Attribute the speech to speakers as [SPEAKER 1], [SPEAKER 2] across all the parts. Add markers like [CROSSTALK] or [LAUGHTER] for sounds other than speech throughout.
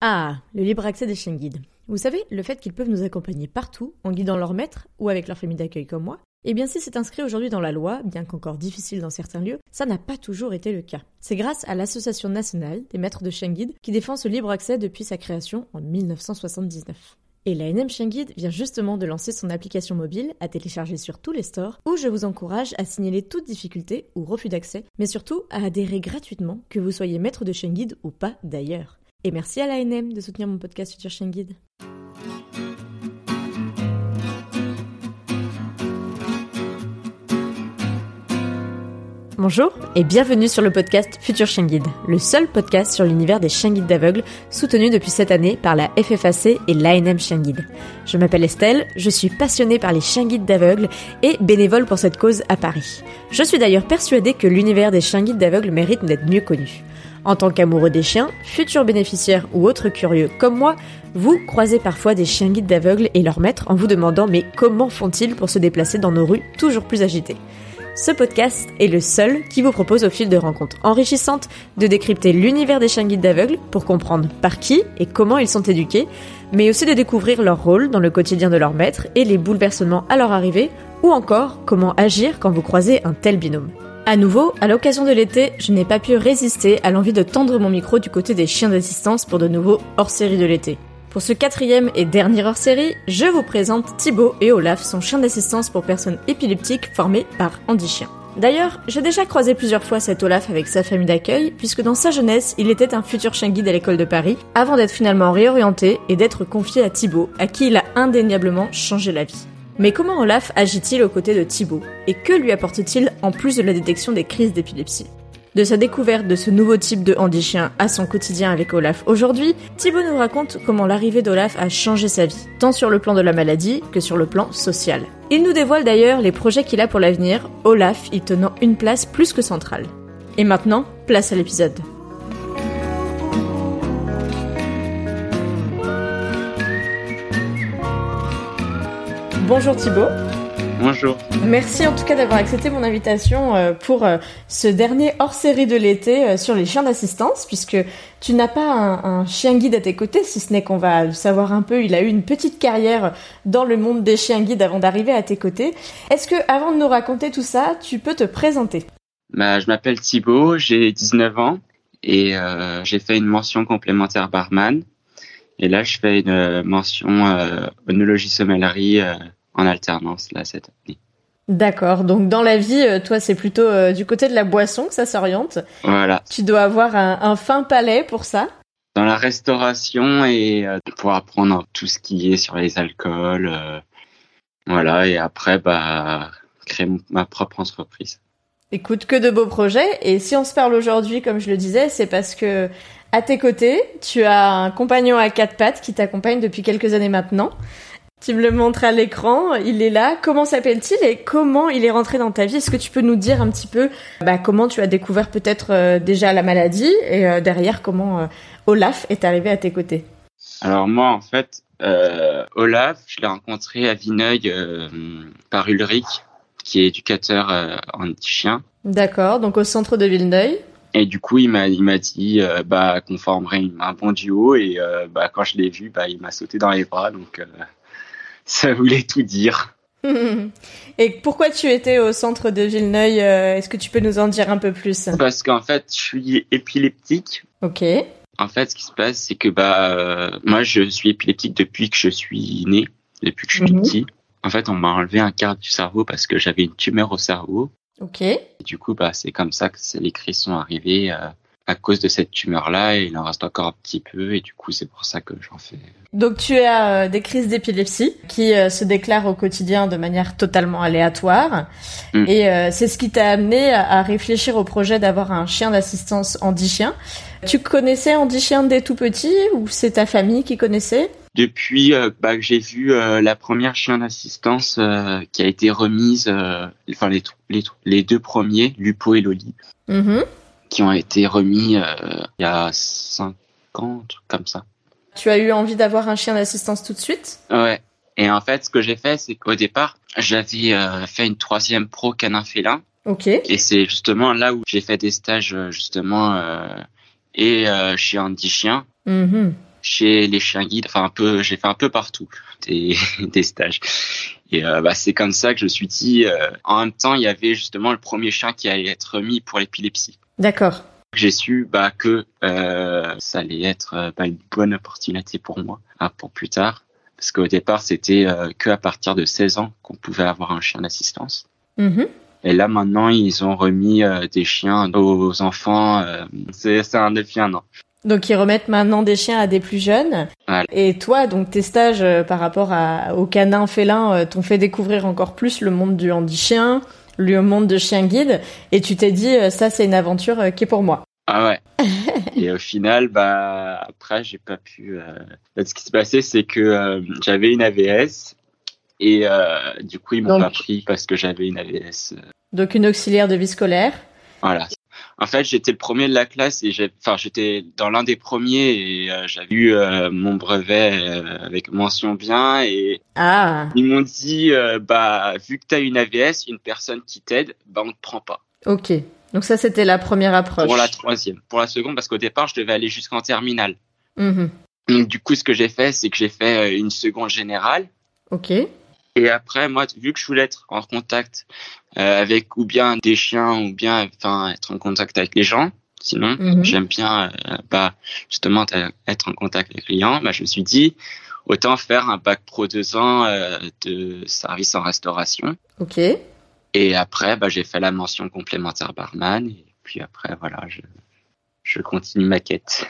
[SPEAKER 1] Ah, le libre accès des chiens guides. Vous savez, le fait qu'ils peuvent nous accompagner partout, en guidant leur maître ou avec leur famille d'accueil comme moi, eh bien si c'est inscrit aujourd'hui dans la loi, bien qu'encore difficile dans certains lieux, ça n'a pas toujours été le cas. C'est grâce à l'Association nationale des maîtres de chiens qui défend ce libre accès depuis sa création en 1979. Et la NM Chien Guide vient justement de lancer son application mobile à télécharger sur tous les stores où je vous encourage à signaler toute difficulté ou refus d'accès, mais surtout à adhérer gratuitement que vous soyez maître de chien ou pas d'ailleurs. Et merci à l'ANM de soutenir mon podcast Future Chien Guide. Bonjour et bienvenue sur le podcast Future Chien Guide, le seul podcast sur l'univers des chiens guides d'aveugles soutenu depuis cette année par la FFAC et l'ANM Chien Guide. Je m'appelle Estelle, je suis passionnée par les chiens guides d'aveugles et bénévole pour cette cause à Paris. Je suis d'ailleurs persuadée que l'univers des chiens guides d'aveugles mérite d'être mieux connu. En tant qu'amoureux des chiens, futurs bénéficiaires ou autres curieux comme moi, vous croisez parfois des chiens guides d'aveugles et leurs maîtres en vous demandant mais comment font-ils pour se déplacer dans nos rues toujours plus agitées? Ce podcast est le seul qui vous propose au fil de rencontres enrichissantes de décrypter l'univers des chiens guides d'aveugles pour comprendre par qui et comment ils sont éduqués, mais aussi de découvrir leur rôle dans le quotidien de leur maître et les bouleversements à leur arrivée, ou encore comment agir quand vous croisez un tel binôme. À nouveau, à l'occasion de l'été, je n'ai pas pu résister à l'envie de tendre mon micro du côté des chiens d'assistance pour de nouveaux hors-série de l'été. Pour ce quatrième et dernier hors-série, je vous présente Thibaut et Olaf, son chien d'assistance pour personnes épileptiques formé par Andy Chien. D'ailleurs, j'ai déjà croisé plusieurs fois cet Olaf avec sa famille d'accueil, puisque dans sa jeunesse, il était un futur chien guide à l'école de Paris, avant d'être finalement réorienté et d'être confié à Thibaut, à qui il a indéniablement changé la vie. Mais comment Olaf agit-il aux côtés de Thibaut Et que lui apporte-t-il en plus de la détection des crises d'épilepsie? De sa découverte de ce nouveau type de handichien à son quotidien avec Olaf aujourd'hui, Thibaut nous raconte comment l'arrivée d'Olaf a changé sa vie, tant sur le plan de la maladie que sur le plan social. Il nous dévoile d'ailleurs les projets qu'il a pour l'avenir, Olaf y tenant une place plus que centrale. Et maintenant, place à l'épisode. Bonjour Thibaut.
[SPEAKER 2] Bonjour.
[SPEAKER 1] Merci en tout cas d'avoir accepté mon invitation euh, pour euh, ce dernier hors-série de l'été euh, sur les chiens d'assistance, puisque tu n'as pas un, chien guide à tes côtés, si ce n'est qu'on va le savoir un peu, il a eu une petite carrière dans le monde des chiens guides avant d'arriver à tes côtés. Est-ce que, avant de nous raconter tout ça, tu peux te présenter?
[SPEAKER 2] Bah, Je m'appelle Thibaut, j'ai 19 ans et j'ai fait une mention complémentaire barman. Et là, je fais une mention euh, onologie sommellerie en alternance là cette année.
[SPEAKER 1] D'accord. Donc dans la vie, euh, toi, c'est plutôt euh, du côté de la boisson que ça s'oriente.
[SPEAKER 2] Voilà.
[SPEAKER 1] Tu dois avoir un, fin palais pour ça.
[SPEAKER 2] Dans la restauration et euh, pour apprendre tout ce qui est sur les alcools. voilà. Et après, bah, créer ma propre entreprise.
[SPEAKER 1] Écoute, que de beaux projets. Et si on se parle aujourd'hui, comme je le disais, c'est parce que à tes côtés, tu as un compagnon à quatre pattes qui t'accompagne depuis quelques années maintenant. Tu me le montres à l'écran, il est là. Comment s'appelle-t-il et comment il est rentré dans ta vie? Est-ce que tu peux nous dire un petit peu bah, comment tu as découvert peut-être euh, déjà la maladie et euh, derrière comment euh, Olaf est arrivé à tes côtés?
[SPEAKER 2] Alors moi en fait, Olaf, je l'ai rencontré à Vineuil par Ulrich, qui est éducateur en chien.
[SPEAKER 1] D'accord, donc au centre de Villeneuve.
[SPEAKER 2] Et du coup, il m'a il m'a dit bah qu'on formerait un bon duo et bah quand je l'ai vu, bah il m'a sauté dans les bras donc ça voulait tout dire. [LAUGHS]
[SPEAKER 1] Et pourquoi tu étais au centre de Villeneuve euh, Est-ce que tu peux nous en dire un peu plus?
[SPEAKER 2] Parce qu'en fait, je suis épileptique.
[SPEAKER 1] Ok.
[SPEAKER 2] En fait, ce qui se passe, c'est que bah euh, moi, je suis épileptique depuis que je suis né, depuis que je suis mhm. petit. En fait, on m'a enlevé un quart du cerveau parce que j'avais une tumeur au cerveau.
[SPEAKER 1] Ok.
[SPEAKER 2] Et du coup, bah c'est comme ça que les crises sont arrivées. Euh, à cause de cette tumeur-là et il en reste encore un petit peu et du coup c'est pour ça que j'en fais.
[SPEAKER 1] Donc tu as euh, des crises d'épilepsie qui euh, se déclarent au quotidien de manière totalement aléatoire mm. et euh, c'est ce qui t'a amené à, réfléchir au projet d'avoir un chien d'assistance Chien. Tu connaissais Chien dès tout petit ou c'est ta famille qui connaissait?
[SPEAKER 2] Depuis bah, que j'ai vu la première chien d'assistance qui a été remise, enfin les, les, les, deux premiers, Lupo et Loli. Mm-hmm qui ont été remis euh, il y a 5 ans, un truc comme ça.
[SPEAKER 1] Tu as eu envie d'avoir un chien d'assistance tout de suite?
[SPEAKER 2] Ouais. Et en fait, ce que j'ai fait, c'est qu'au départ, j'avais euh, fait une troisième pro canin félin.
[SPEAKER 1] Ok.
[SPEAKER 2] Et c'est justement là où j'ai fait des stages, euh, justement, et chez Andy Chien. Mm-hmm. chez les chiens guides, enfin un peu, j'ai fait un peu partout [LAUGHS] des, [LAUGHS] des stages. Et euh, bah, c'est comme ça que je me suis dit, euh, en même temps, il y avait justement le premier chien qui allait être mis pour l'épilepsie.
[SPEAKER 1] D'accord.
[SPEAKER 2] J'ai su bah, que euh, ça allait être bah, une bonne opportunité pour moi hein, pour plus tard. Parce qu'au départ, c'était que à partir de 16 ans qu'on pouvait avoir un chien d'assistance. Mm-hmm. Et là, maintenant, ils ont remis des chiens aux enfants. c'est un depuis un an.
[SPEAKER 1] Donc ils remettent maintenant des chiens à des plus jeunes. Et toi, donc tes stages euh, par rapport à, aux canins félins euh, t'ont fait découvrir encore plus le monde du handi-chien, le monde de chien guide, et tu t'es dit euh, ça c'est une aventure qui est pour moi.
[SPEAKER 2] Ah ouais. [LAUGHS] et au final, bah après j'ai pas pu. Ce qui s'est passé, c'est que j'avais une AVS et du coup ils m'ont pas pris parce que j'avais une AVS.
[SPEAKER 1] Donc une auxiliaire de vie scolaire.
[SPEAKER 2] Voilà, en fait, j'étais le premier de la classe et j'ai, enfin, j'étais dans l'un des premiers et euh, j'avais eu euh, mon brevet euh, avec mention bien et ah. ils m'ont dit, bah, vu que tu as une AVS, une personne qui t'aide, bah, on te prend pas.
[SPEAKER 1] Ok. Donc ça, c'était la première approche.
[SPEAKER 2] Pour la troisième. Pour la seconde, parce qu'au départ, je devais aller jusqu'en terminale. Mm-hmm. Donc, du coup, ce que j'ai fait, c'est que j'ai fait une seconde générale.
[SPEAKER 1] Ok.
[SPEAKER 2] Et après, moi, vu que je voulais être en contact avec ou bien des chiens ou bien enfin être en contact avec les gens, sinon mhm. j'aime bien euh, bah, justement être en contact avec les gens, bah, je me suis dit autant faire un bac pro deux ans euh, de service en restauration.
[SPEAKER 1] Ok.
[SPEAKER 2] Et après, bah, j'ai fait la mention complémentaire barman et puis après, voilà, je, je continue ma quête.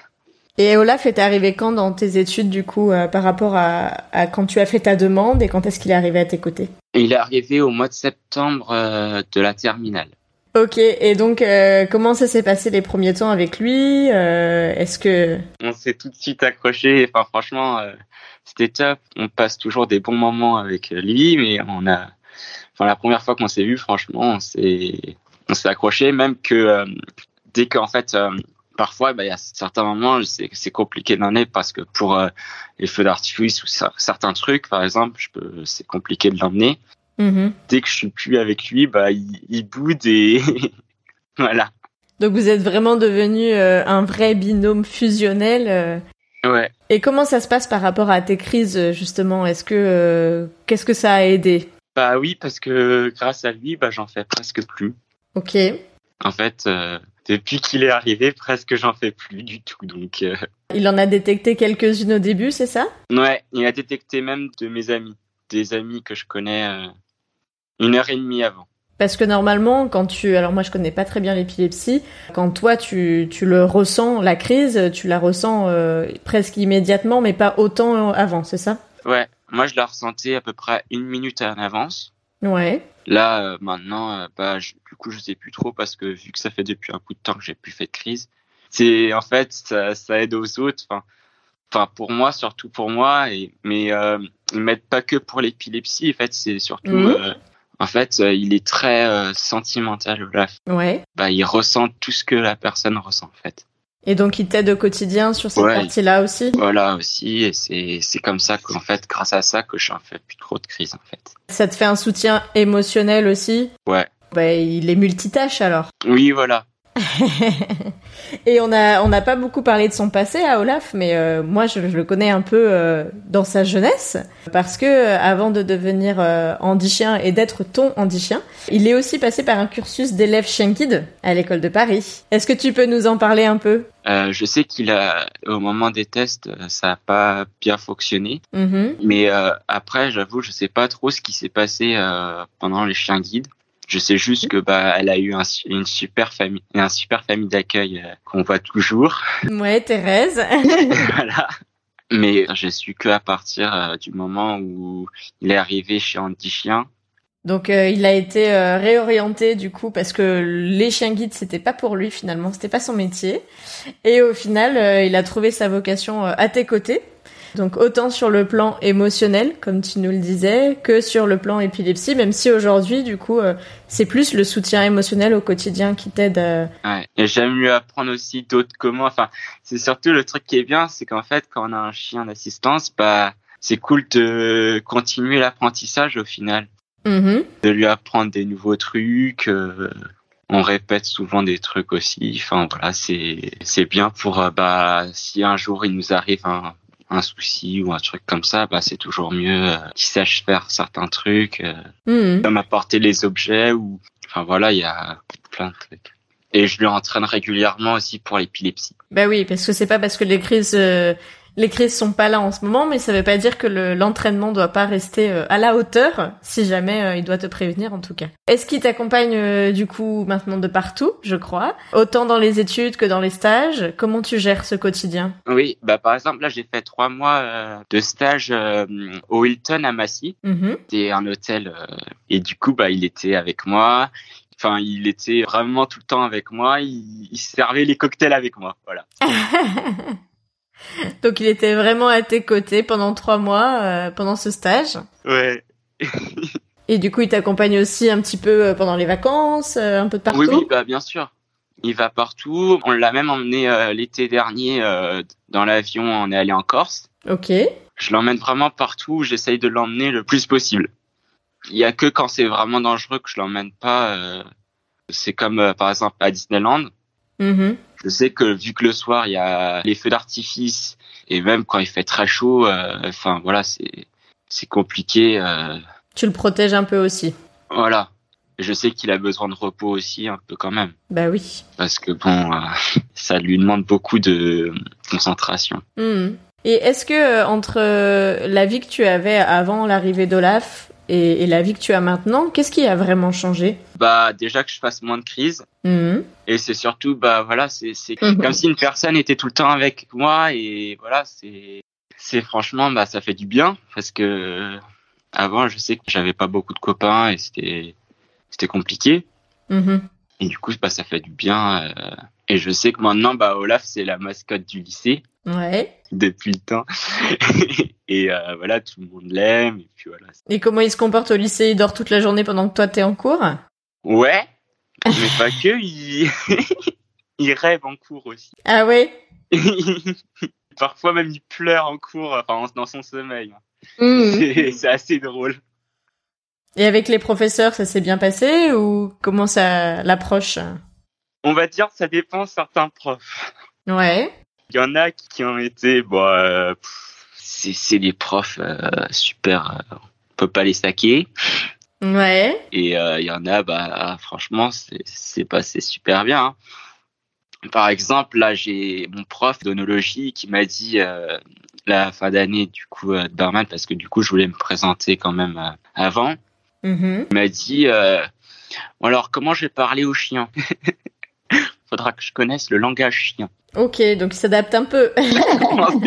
[SPEAKER 1] Et Olaf est arrivé quand dans tes études, du coup, euh, par rapport à, quand tu as fait ta demande et quand est-ce qu'il est arrivé à tes côtés?
[SPEAKER 2] Il est arrivé au mois de septembre euh, de la terminale.
[SPEAKER 1] Ok, et donc euh, comment ça s'est passé les premiers temps avec lui Est-ce que
[SPEAKER 2] on s'est tout de suite accroché Enfin, franchement, c'était top. On passe toujours des bons moments avec lui, mais on a, enfin, la première fois qu'on s'est vu, franchement, on s'est, on s'est accroché, même que dès qu'en fait parfois, bah, il y a certains moments, c'est compliqué de l'emmener parce que pour euh, les feux d'artifice ou certains trucs, par exemple, c'est compliqué de l'emmener. Mm-hmm. Dès que je suis plus avec lui, bah, il, boude et [LAUGHS] voilà.
[SPEAKER 1] Donc vous êtes vraiment devenu euh, un vrai binôme fusionnel.
[SPEAKER 2] Euh. Ouais.
[SPEAKER 1] Et comment ça se passe par rapport à tes crises justement? Est-ce que qu'est-ce que ça a aidé?
[SPEAKER 2] Bah oui, parce que grâce à lui, bah j'en fais presque plus.
[SPEAKER 1] Ok.
[SPEAKER 2] En fait, depuis qu'il est arrivé, presque j'en fais plus du tout. Donc, euh.
[SPEAKER 1] il en a détecté quelques-unes au début, c'est ça?
[SPEAKER 2] Ouais, il a détecté même de mes amis, des amis que je connais euh, une heure et demie avant.
[SPEAKER 1] Parce que normalement, quand tu, alors moi je connais pas très bien l'épilepsie, quand toi tu, tu le ressens, la crise, tu la ressens euh, presque immédiatement, mais pas autant avant, c'est ça?
[SPEAKER 2] Ouais, moi je la ressentais à peu près une minute en avance.
[SPEAKER 1] Ouais.
[SPEAKER 2] Là, euh, maintenant, euh, bah, du coup, je sais plus trop parce que vu que ça fait depuis un coup de temps que j'ai plus fait de crise, c'est en fait ça, ça, aide aux autres. Enfin, enfin pour moi, surtout pour moi, et mais euh, ils m'aident pas que pour l'épilepsie. En fait, c'est surtout, mhm. euh, en fait, il est très sentimental Olaf.
[SPEAKER 1] Ouais.
[SPEAKER 2] Bah, il ressent tout ce que la personne ressent en fait.
[SPEAKER 1] Et donc, il t'aide au quotidien sur cette partie-là aussi
[SPEAKER 2] Voilà, aussi. Et c'est, comme ça qu'en fait, grâce à ça, que j'en fais plus trop de crise, en fait.
[SPEAKER 1] Ça te fait un soutien émotionnel aussi
[SPEAKER 2] Ouais.
[SPEAKER 1] Bah, il est multitâche alors.
[SPEAKER 2] Oui, voilà.
[SPEAKER 1] Et on n'a pas beaucoup parlé de son passé à Olaf, mais euh, moi je, le connais un peu euh, dans sa jeunesse parce que euh, avant de devenir handichien et d'être ton handichien, il est aussi passé par un cursus d'élève chien guide à l'école de Paris. Est-ce que tu peux nous en parler un peu?
[SPEAKER 2] Je sais qu'il a au moment des tests ça a pas bien fonctionné, mm-hmm. mais après j'avoue je sais pas trop ce qui s'est passé pendant les chiens guides. Je sais juste que bah elle a eu un, une super famille, un super famille d'accueil euh, qu'on voit toujours. [LAUGHS]
[SPEAKER 1] Ouais, Thérèse. [LAUGHS]
[SPEAKER 2] voilà. Mais je suis que à partir euh, du moment où il est arrivé chez Andy Chien.
[SPEAKER 1] Donc euh, il a été réorienté du coup parce que les chiens guides c'était pas pour lui finalement, c'était pas son métier. Et au final, il a trouvé sa vocation à tes côtés donc autant sur le plan émotionnel, comme tu nous le disais, que sur le plan épilepsie, même si aujourd'hui, du coup, euh, c'est plus le soutien émotionnel au quotidien qui t'aide. Euh...
[SPEAKER 2] Ouais. Et j'aime mieux apprendre aussi d'autres comment. Enfin, c'est surtout le truc qui est bien, c'est qu'en fait, quand on a un chien d'assistance, bah, c'est cool de continuer l'apprentissage au final. Mm-hmm. De lui apprendre des nouveaux trucs. Euh, on répète souvent des trucs aussi. Enfin voilà, c'est c'est bien pour euh, bah si un jour il nous arrive un un souci ou un truc comme ça, bah c'est toujours mieux qu'il sache faire certains trucs, mmh. comme apporter les objets ou, enfin voilà, il y a plein de trucs. Et je lui entraîne régulièrement aussi pour l'épilepsie.
[SPEAKER 1] Bah oui, parce que c'est pas parce que les crises les crises sont pas là en ce moment, mais ça veut pas dire que l'entraînement doit pas rester euh, à la hauteur, si jamais euh, il doit te prévenir en tout cas. Est-ce qu'il t'accompagne euh, du coup maintenant de partout, je crois, autant dans les études que dans les stages? Comment tu gères ce quotidien?
[SPEAKER 2] Oui, bah par exemple là j'ai fait trois mois de stage au Hilton à Massy, mm-hmm. c'est un hôtel, et du coup bah il était avec moi. Enfin, il était vraiment tout le temps avec moi. Il, il servait les cocktails avec moi. Voilà. [LAUGHS] [LAUGHS]
[SPEAKER 1] Donc il était vraiment à tes côtés pendant trois mois, euh, pendant ce stage.
[SPEAKER 2] Ouais.
[SPEAKER 1] Et du coup, il t'accompagne aussi un petit peu euh, pendant les vacances, euh, un peu de partout.
[SPEAKER 2] Oui, oui, bah bien sûr. Il va partout. On l'a même emmené l'été dernier dans l'avion. On est allé en Corse.
[SPEAKER 1] Ok.
[SPEAKER 2] Je l'emmène vraiment partout. J'essaye de l'emmener le plus possible. Il y a que quand c'est vraiment dangereux que je l'emmène pas. c'est comme par exemple à Disneyland. Mm je sais que vu que le soir il y a les feux d'artifice et même quand il fait très chaud, euh, enfin voilà, c'est c'est compliqué. Euh.
[SPEAKER 1] Tu le protèges un peu aussi.
[SPEAKER 2] Voilà. Je sais qu'il a besoin de repos aussi un peu quand même.
[SPEAKER 1] Bah oui.
[SPEAKER 2] Parce que bon, euh, [LAUGHS] ça lui demande beaucoup de concentration.
[SPEAKER 1] Hmm. Et est-ce que entre la vie que tu avais avant l'arrivée d'Olaf et, la vie que tu as maintenant, qu'est-ce qui a vraiment changé?
[SPEAKER 2] Bah déjà que je fasse moins de crises. Mhm. Et c'est surtout bah voilà, c'est mhm. comme si une personne était tout le temps avec moi et voilà, c'est c'est franchement bah ça fait du bien parce que avant je sais que j'avais pas beaucoup de copains et c'était c'était compliqué. Mhm. Et du coup bah ça fait du bien euh, et je sais que maintenant bah Olaf c'est la mascotte du lycée.
[SPEAKER 1] Ouais.
[SPEAKER 2] Depuis le temps. [LAUGHS] et euh, voilà, tout le monde l'aime. Et puis voilà.
[SPEAKER 1] Et comment il se comporte au lycée? Il dort toute la journée pendant que toi t'es en cours?
[SPEAKER 2] Ouais, mais pas que. Il... [LAUGHS] il rêve en cours aussi.
[SPEAKER 1] Ah ouais? [LAUGHS]
[SPEAKER 2] Parfois même il pleure en cours, enfin dans son sommeil. Mmh. C'est assez drôle.
[SPEAKER 1] Et avec les professeurs, ça s'est bien passé ou comment ça l'approche?
[SPEAKER 2] On va dire ça dépend certains profs.
[SPEAKER 1] Ouais.
[SPEAKER 2] Il y en a qui ont été, bon, euh, c'est des profs euh, super, euh, on peut pas les saquer.
[SPEAKER 1] Ouais.
[SPEAKER 2] Et il y en a, bah, franchement, c'est passé super bien. Hein. Par exemple, là, j'ai mon prof d'onologie qui m'a dit la fin d'année, du coup, de Barman, parce que du coup, je voulais me présenter quand même avant. Mm-hmm. Il m'a dit, alors, comment je vais parler aux chiens? [LAUGHS] Faudra que je connaisse le langage chien.
[SPEAKER 1] Ok, donc il s'adapte un peu. [LAUGHS] [LAUGHS]
[SPEAKER 2] on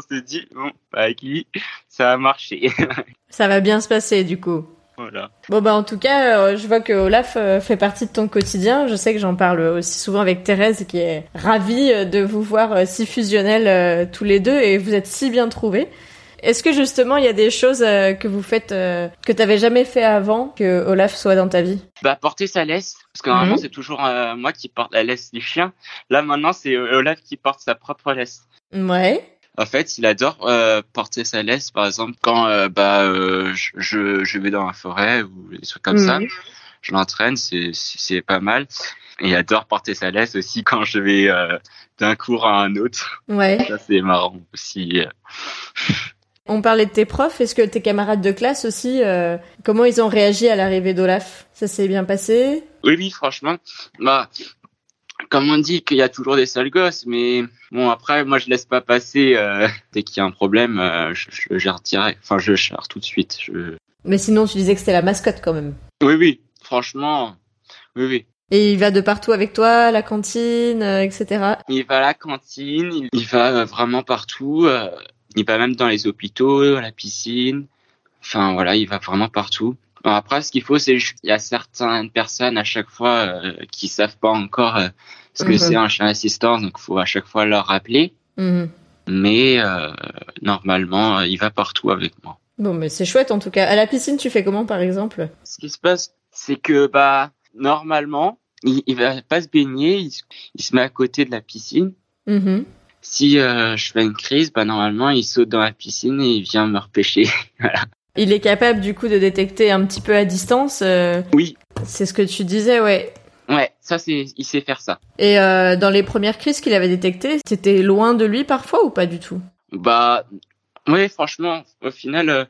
[SPEAKER 2] s'est dit, bon, bah, avec lui, ça a marché. [LAUGHS]
[SPEAKER 1] ça va bien se passer du coup.
[SPEAKER 2] Voilà.
[SPEAKER 1] Bon bah en tout cas, euh, je vois que Olaf euh, fait partie de ton quotidien. Je sais que j'en parle aussi souvent avec Thérèse qui est ravie euh, de vous voir si fusionnels tous les deux et vous êtes si bien trouvés. Est-ce que justement il y a des choses euh, que vous faites euh, que t'avais jamais fait avant que Olaf soit dans ta vie?
[SPEAKER 2] Bah porter sa laisse, parce que normalement mhm. c'est toujours euh, moi qui porte la laisse du chien. Là maintenant c'est Olaf qui porte sa propre laisse.
[SPEAKER 1] Ouais.
[SPEAKER 2] En fait, il adore porter sa laisse, par exemple quand bah je, je vais dans la forêt ou des trucs comme ça. Mhm. Je l'entraîne, c'est c'est pas mal. Et il adore porter sa laisse aussi quand je vais d'un cours à un autre.
[SPEAKER 1] Ouais.
[SPEAKER 2] Ça c'est marrant aussi.
[SPEAKER 1] On parlait de tes profs. Est-ce que tes camarades de classe aussi, euh, comment ils ont réagi à l'arrivée d'Olaf? Ça s'est bien passé?
[SPEAKER 2] Oui, oui, franchement. Bah, comme on dit qu'il y a toujours des sales gosses, mais bon après, moi je laisse pas passer. Euh, dès qu'il y a un problème, euh, je, je, direct. Enfin, je gère tout de suite.
[SPEAKER 1] Mais sinon, tu disais que c'était la mascotte quand même.
[SPEAKER 2] Oui, oui. Franchement, oui, oui.
[SPEAKER 1] Et il va de partout avec toi, à la cantine, etc.
[SPEAKER 2] Il va à la cantine, il va vraiment partout. Il va même dans les hôpitaux, à la piscine. Enfin voilà, il va vraiment partout. après, ce qu'il faut, c'est il y a certaines personnes à chaque fois euh, qui savent pas encore euh, ce que mhm. c'est un chien assistant, donc il faut à chaque fois leur rappeler. Mhm. Mais euh, normalement, il va partout avec moi.
[SPEAKER 1] Bon, mais c'est chouette en tout cas. À la piscine, tu fais comment par exemple?
[SPEAKER 2] Ce qui se passe, c'est que bah normalement, il, il va pas se baigner, il, se met à côté de la piscine. Mhm si euh, je fais une crise, bah normalement il saute dans la piscine et il vient me repêcher. [LAUGHS] voilà.
[SPEAKER 1] Il est capable du coup de détecter un petit peu à distance. Euh,
[SPEAKER 2] oui.
[SPEAKER 1] C'est ce que tu disais, ouais.
[SPEAKER 2] Ouais, ça c'est, il sait faire ça.
[SPEAKER 1] Et euh, dans les premières crises qu'il avait détectées, c'était loin de lui parfois ou pas du tout?
[SPEAKER 2] Bah, oui, franchement, au final, euh,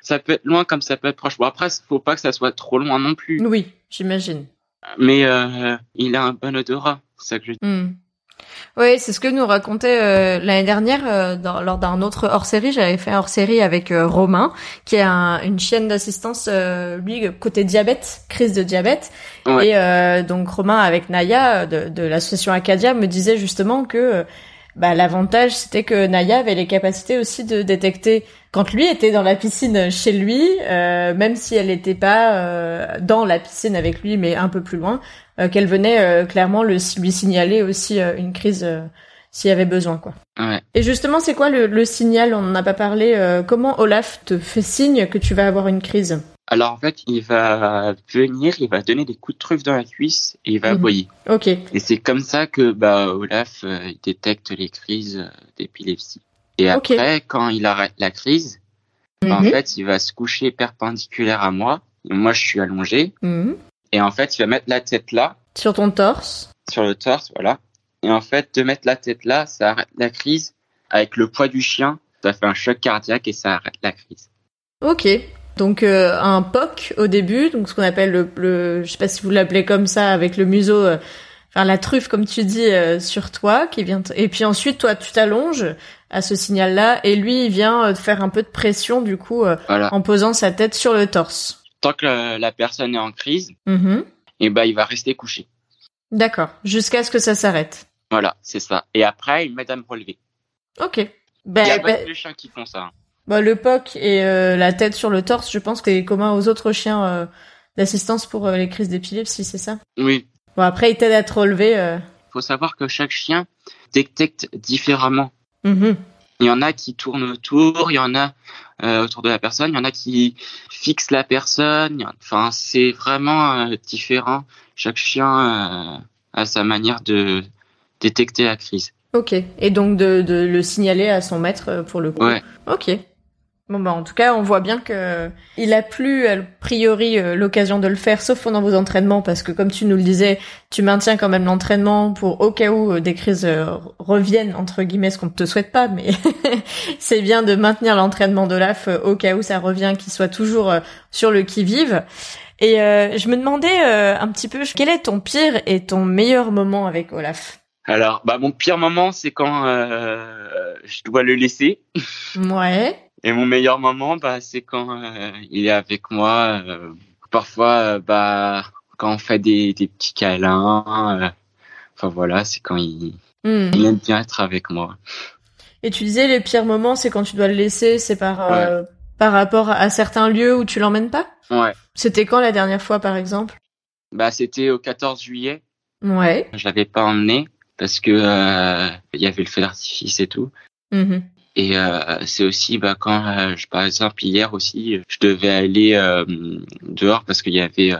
[SPEAKER 2] ça peut être loin comme ça peut être proche. Bon après, faut pas que ça soit trop loin non plus.
[SPEAKER 1] Oui, j'imagine.
[SPEAKER 2] Mais euh, il a un bon odorat, c'est ça que je dis.
[SPEAKER 1] Oui, c'est ce que nous racontait euh, l'année dernière euh, dans, lors d'un autre hors-série. J'avais fait un hors-série avec euh, Romain, qui est un, une chienne d'assistance, lui, côté diabète, crise de diabète. Et donc Romain, avec Naya de, de l'association Acadia, me disait justement que bah, l'avantage, c'était que Naya avait les capacités aussi de détecter quand lui était dans la piscine chez lui, euh, même si elle n'était pas euh, dans la piscine avec lui, mais un peu plus loin, euh, qu'elle venait clairement le, lui signaler aussi une crise s'il y avait besoin, quoi.
[SPEAKER 2] Ouais.
[SPEAKER 1] Et justement, c'est quoi le, le, signal? On n'en a pas parlé. comment Olaf te fait signe que tu vas avoir une crise?
[SPEAKER 2] Alors en fait, il va venir, il va donner des coups de truffe dans la cuisse et il va mhm. aboyer.
[SPEAKER 1] Ok.
[SPEAKER 2] Et c'est comme ça que bah Olaf il détecte les crises d'épilepsie. Et après, quand il arrête la crise, en mhm. fait, il va se coucher perpendiculaire à moi. moi, je suis allongé. Mhm. Et en fait, il va mettre la tête là.
[SPEAKER 1] Sur ton torse.
[SPEAKER 2] Sur le torse, voilà. Et en fait, de mettre la tête là, ça arrête la crise. Avec le poids du chien, ça fait un choc cardiaque et ça arrête la crise.
[SPEAKER 1] Ok. Donc euh, un POC au début, donc ce qu'on appelle le, le, je sais pas si vous l'appelez comme ça, avec le museau euh, enfin la truffe comme tu dis euh, sur toi qui vient et puis ensuite toi tu t'allonges à ce signal-là et lui il vient euh, faire un peu de pression du coup euh, en posant sa tête sur le torse.
[SPEAKER 2] Tant que la personne est en crise,
[SPEAKER 1] mm-hmm.
[SPEAKER 2] et eh ben il va rester couché.
[SPEAKER 1] D'accord, jusqu'à ce que ça s'arrête.
[SPEAKER 2] Voilà, c'est ça. Et après il met à me relever.
[SPEAKER 1] Ok.
[SPEAKER 2] Ben, il y a pas ben les chiens qui font ça. Hein.
[SPEAKER 1] Bah, le POC et la tête sur le torse, je pense que c'est commun aux autres chiens d'assistance pour les crises d'épilepsie, c'est ça?
[SPEAKER 2] Oui,
[SPEAKER 1] Bon, après, il t'aide à te relever. Il euh.
[SPEAKER 2] faut savoir que chaque chien détecte différemment.
[SPEAKER 1] Mm-hmm.
[SPEAKER 2] Il y en a qui tournent autour, il y en a euh, autour de la personne, il y en a qui fixent la personne. Enfin, c'est vraiment euh, différent. Chaque chien a sa manière de détecter la crise.
[SPEAKER 1] Ok. Et donc de, de le signaler à son maître pour le coup.
[SPEAKER 2] Ouais.
[SPEAKER 1] Ok. Bon bah en tout cas, on voit bien que il a plus a priori euh, l'occasion de le faire, sauf pendant vos entraînements, parce que comme tu nous le disais, tu maintiens quand même l'entraînement pour au cas où euh, des crises euh, reviennent entre guillemets, ce qu'on ne te souhaite pas, mais [LAUGHS] c'est bien de maintenir l'entraînement d'Olaf au cas où ça revient, qu'il soit toujours sur le qui vive. Et je me demandais un petit peu quel est ton pire et ton meilleur moment avec Olaf?
[SPEAKER 2] Alors, bah mon pire moment, c'est quand je dois le laisser.
[SPEAKER 1] Ouais.
[SPEAKER 2] Et mon meilleur moment, bah, c'est quand euh, il est avec moi. Euh, parfois, euh, bah, quand on fait des, des petits câlins. enfin voilà, c'est quand il, hmm. il, aime bien être avec moi.
[SPEAKER 1] Et tu disais les pires moments, c'est quand tu dois le laisser, c'est par par rapport à certains lieux où tu l'emmènes pas?
[SPEAKER 2] Ouais.
[SPEAKER 1] C'était quand la dernière fois, par exemple?
[SPEAKER 2] Bah, c'était au 14 juillet.
[SPEAKER 1] Ouais.
[SPEAKER 2] Je l'avais pas emmené parce que il y avait le feu d'artifice et tout.
[SPEAKER 1] Mmh.
[SPEAKER 2] Et euh, c'est aussi bah, quand, euh, par exemple, hier aussi, je devais aller euh, dehors parce qu'il y avait...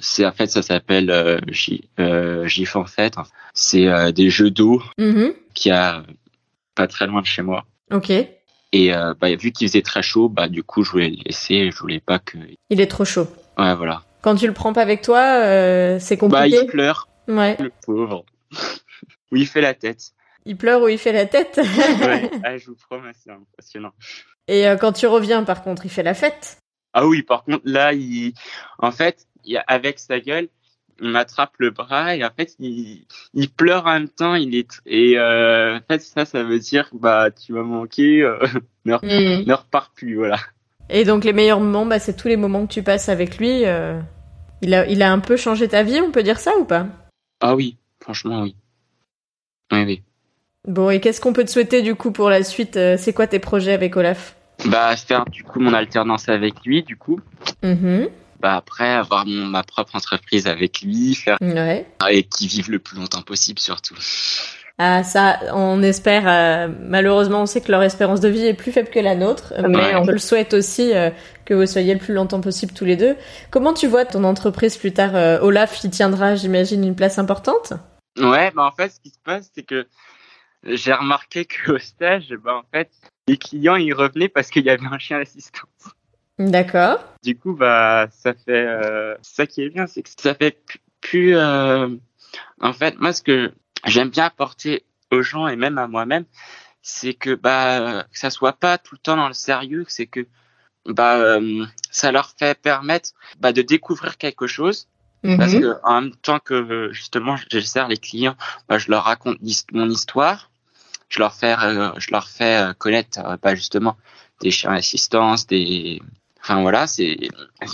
[SPEAKER 2] c'est en fait ça s'appelle GIF en fait. C'est des jeux d'eau
[SPEAKER 1] mm-hmm.
[SPEAKER 2] qui a pas très loin de chez moi.
[SPEAKER 1] Ok.
[SPEAKER 2] Et bah, vu qu'il faisait très chaud, bah du coup je voulais le laisser. Je voulais pas que.
[SPEAKER 1] Il est trop chaud.
[SPEAKER 2] Ouais voilà.
[SPEAKER 1] Quand tu le prends pas avec toi, c'est compliqué.
[SPEAKER 2] Bah il pleure.
[SPEAKER 1] Ouais.
[SPEAKER 2] Le pauvre. [LAUGHS] oui il fait la tête.
[SPEAKER 1] Il pleure ou il fait la tête.
[SPEAKER 2] ouais, [LAUGHS] ah, je vous promets, c'est impressionnant.
[SPEAKER 1] Et euh, quand tu reviens, par contre, il fait la fête.
[SPEAKER 2] Ah oui, par contre, là, il, en fait, il... avec sa gueule, il m'attrape le bras et en fait, il, il pleure en même temps. Il est et euh, en fait, ça, ça veut dire bah tu vas manquer, euh, [LAUGHS] ne, mm. ne repars plus, voilà.
[SPEAKER 1] Et donc les meilleurs moments, bah, c'est tous les moments que tu passes avec lui. Il a, il a un peu changé ta vie, on peut dire ça ou pas?
[SPEAKER 2] Ah oui, franchement oui. Oui, oui.
[SPEAKER 1] Bon, et qu'est-ce qu'on peut te souhaiter du coup pour la suite euh, C'est quoi tes projets avec Olaf?
[SPEAKER 2] Bah, faire du coup mon alternance avec lui, du coup.
[SPEAKER 1] Mm-hmm.
[SPEAKER 2] Bah après, avoir mon, ma propre entreprise avec lui, faire
[SPEAKER 1] ouais.
[SPEAKER 2] et qui vive le plus longtemps possible surtout.
[SPEAKER 1] Ah ça, on espère. Euh, malheureusement, on sait que leur espérance de vie est plus faible que la nôtre, mais on le souhaite aussi euh, que vous soyez le plus longtemps possible tous les deux. Comment tu vois ton entreprise plus tard Olaf y tiendra, j'imagine, une place importante?
[SPEAKER 2] Ouais, bah en fait, ce qui se passe, c'est que j'ai remarqué qu'au stage, ben, en fait, les clients, ils revenaient parce qu'il y avait un chien d'assistance.
[SPEAKER 1] D'accord.
[SPEAKER 2] Du coup, bah, ça fait, euh, ça qui est bien, c'est que ça fait plus. En fait, moi, ce que j'aime bien apporter aux gens et même à moi-même, c'est que bah que ça soit pas tout le temps dans le sérieux, c'est que bah ça leur fait permettre bah, de découvrir quelque chose parce mhm. que en même temps que justement je sers les clients, bah, je leur raconte mon histoire, je leur fais euh, je leur fais euh, connaître euh, bah, justement des chiens d'assistance, des enfin voilà, c'est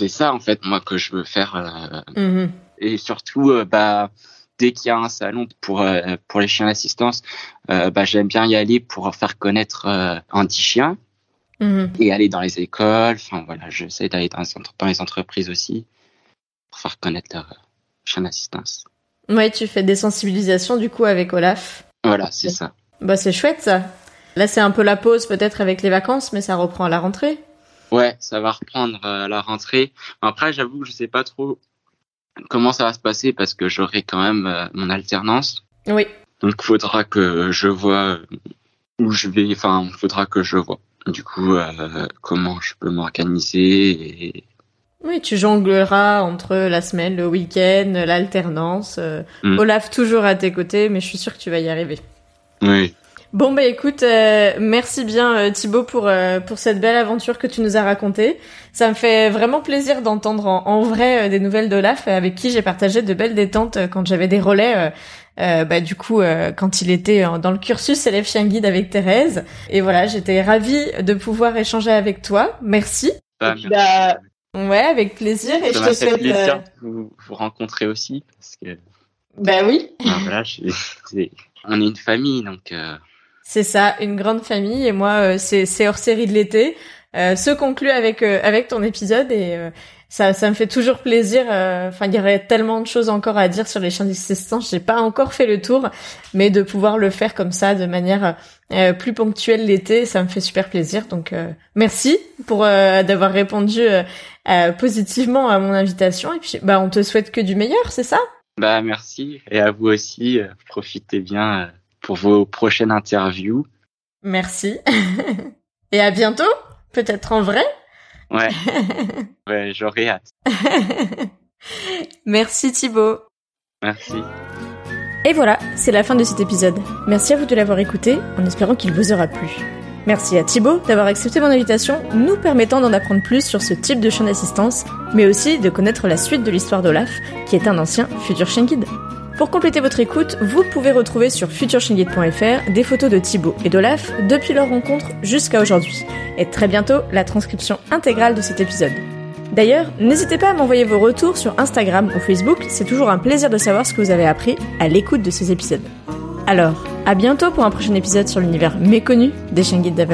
[SPEAKER 2] ça en fait moi que je veux faire mhm. et surtout bah dès qu'il y a un salon pour pour les chiens d'assistance, bah j'aime bien y aller pour faire connaître Andy Chien. Mhm. Et aller dans les écoles, enfin voilà, j'essaie d'aller dans, dans les entreprises aussi pour faire connaître leur chien d'assistance.
[SPEAKER 1] Ouais, tu fais des sensibilisations du coup avec Olaf.
[SPEAKER 2] Voilà, c'est ça.
[SPEAKER 1] Bah c'est chouette ça. Là c'est un peu la pause peut-être avec les vacances, mais ça reprend à la rentrée.
[SPEAKER 2] Ouais, ça va reprendre euh, à la rentrée. Après, j'avoue que je sais pas trop comment ça va se passer parce que j'aurai quand même euh, mon alternance.
[SPEAKER 1] Oui.
[SPEAKER 2] Donc faudra que je vois où je vais. Enfin, faudra que je vois. Du coup, euh, comment je peux m'organiser et
[SPEAKER 1] oui, tu jongleras entre la semaine, le week-end, l'alternance. Mm. Olaf toujours à tes côtés, mais je suis sûre que tu vas y arriver.
[SPEAKER 2] Oui.
[SPEAKER 1] Bon bah écoute, euh, merci bien euh, Thibaut pour pour cette belle aventure que tu nous as racontée. Ça me fait vraiment plaisir d'entendre en, vrai des nouvelles d'Olaf avec qui j'ai partagé de belles détentes quand j'avais des relais. bah du coup quand il était dans le cursus élève chien guide avec Thérèse et voilà j'étais ravie de pouvoir échanger avec toi merci.
[SPEAKER 2] Bah, bah
[SPEAKER 1] Ouais, avec plaisir.
[SPEAKER 2] Et je te souhaite plaisir de vous, vous rencontrer aussi parce que.
[SPEAKER 1] Bah oui.
[SPEAKER 2] voilà, [LAUGHS] on est une famille donc. Euh...
[SPEAKER 1] C'est ça, une grande famille et moi euh, c'est hors série de l'été. Euh, se conclut avec euh, avec ton épisode et euh, ça ça me fait toujours plaisir. Enfin, il y aurait tellement de choses encore à dire sur les chiens d'assistance. J'ai pas encore fait le tour, mais de pouvoir le faire comme ça de manière plus ponctuelle l'été, ça me fait super plaisir. Donc merci pour d'avoir répondu euh, positivement à mon invitation. Et puis, bah, on te souhaite que du meilleur, c'est ça?
[SPEAKER 2] Bah, merci. Et à vous aussi. Euh, profitez bien euh, pour vos prochaines interviews.
[SPEAKER 1] Merci. [LAUGHS] et à bientôt, peut-être en vrai.
[SPEAKER 2] Ouais. [LAUGHS] ouais, j'aurais hâte. [LAUGHS]
[SPEAKER 1] merci Thibaut.
[SPEAKER 2] Merci.
[SPEAKER 1] Et voilà, c'est la fin de cet épisode. Merci à vous de l'avoir écouté, en espérant qu'il vous aura plu. Merci à Thibaut d'avoir accepté mon invitation, nous permettant d'en apprendre plus sur ce type de chien d'assistance, mais aussi de connaître la suite de l'histoire d'Olaf, qui est un ancien futur chien guide. Pour compléter votre écoute, vous pouvez retrouver sur futurchienguide.fr des photos de Thibaut et d'Olaf depuis leur rencontre jusqu'à aujourd'hui, et très bientôt la transcription intégrale de cet épisode. D'ailleurs, n'hésitez pas à m'envoyer vos retours sur Instagram ou Facebook, c'est toujours un plaisir de savoir ce que vous avez appris à l'écoute de ces épisodes. Alors, à bientôt pour un prochain épisode sur l'univers méconnu des chiens guides.